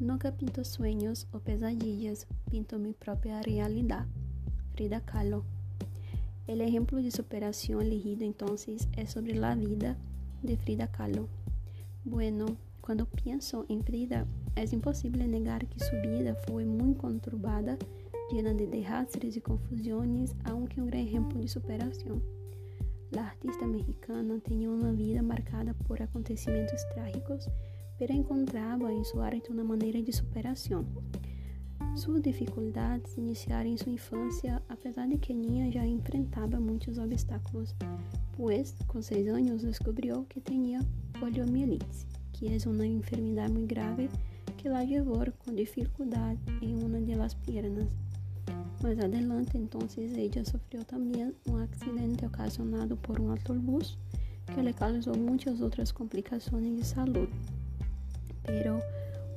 Nunca pinto sueños o pesadillas, pinto mi propia realidad. Frida Kahlo. El ejemplo de superación elegido entonces es sobre la vida de Frida Kahlo. Bueno, cuando pienso en Frida, es imposible negar que su vida fue muy conturbada, llena de desastres y confusiones, aunque un gran ejemplo de superación. La artista mexicana tenía una vida marcada por acontecimientos trágicos pero encontrava em sua arte uma maneira de superação. Suas dificuldades iniciaram em sua infância, apesar de que Ninha já enfrentava muitos obstáculos, pois, com seis anos, descobriu que tinha poliomielite, que é uma enfermidade muito grave que la levou com dificuldade em uma das pernas. Mais adelante, então, ela sofreu também um acidente ocasionado por um autobus que lhe causou muitas outras complicações de saúde. Pero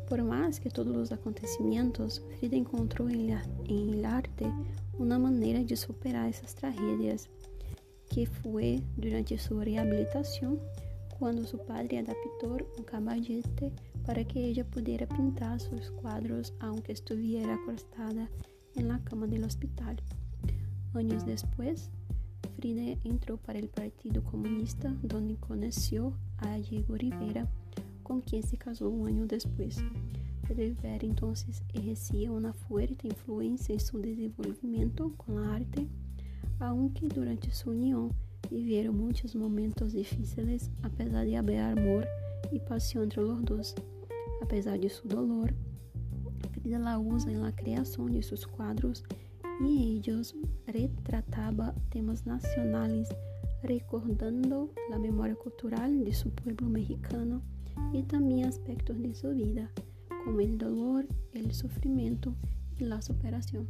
por más que todos los acontecimientos, Frida encontró en, la, en el arte una manera de superar esas tragedias, que fue durante su rehabilitación quando seu padre adaptou um caballete para que ela pudesse pintar seus quadros aunque estuviera acostada en la cama del hospital. Anos depois, Frida entrou para o Partido Comunista, onde conheceu a Diego Rivera, com quem se casou um ano depois. Rivera então ejercia uma forte influência em seu desenvolvimento com a arte, aunque durante sua união viveram muitos momentos difíceis, apesar de haver amor e paixão entre os dois. Apesar de seu dolor, Frida la usa na criação de seus quadros e eles retratava temas nacionais, recordando a memória cultural de seu povo mexicano e também aspectos de sua vida, como o dolor, o sofrimento e a superação.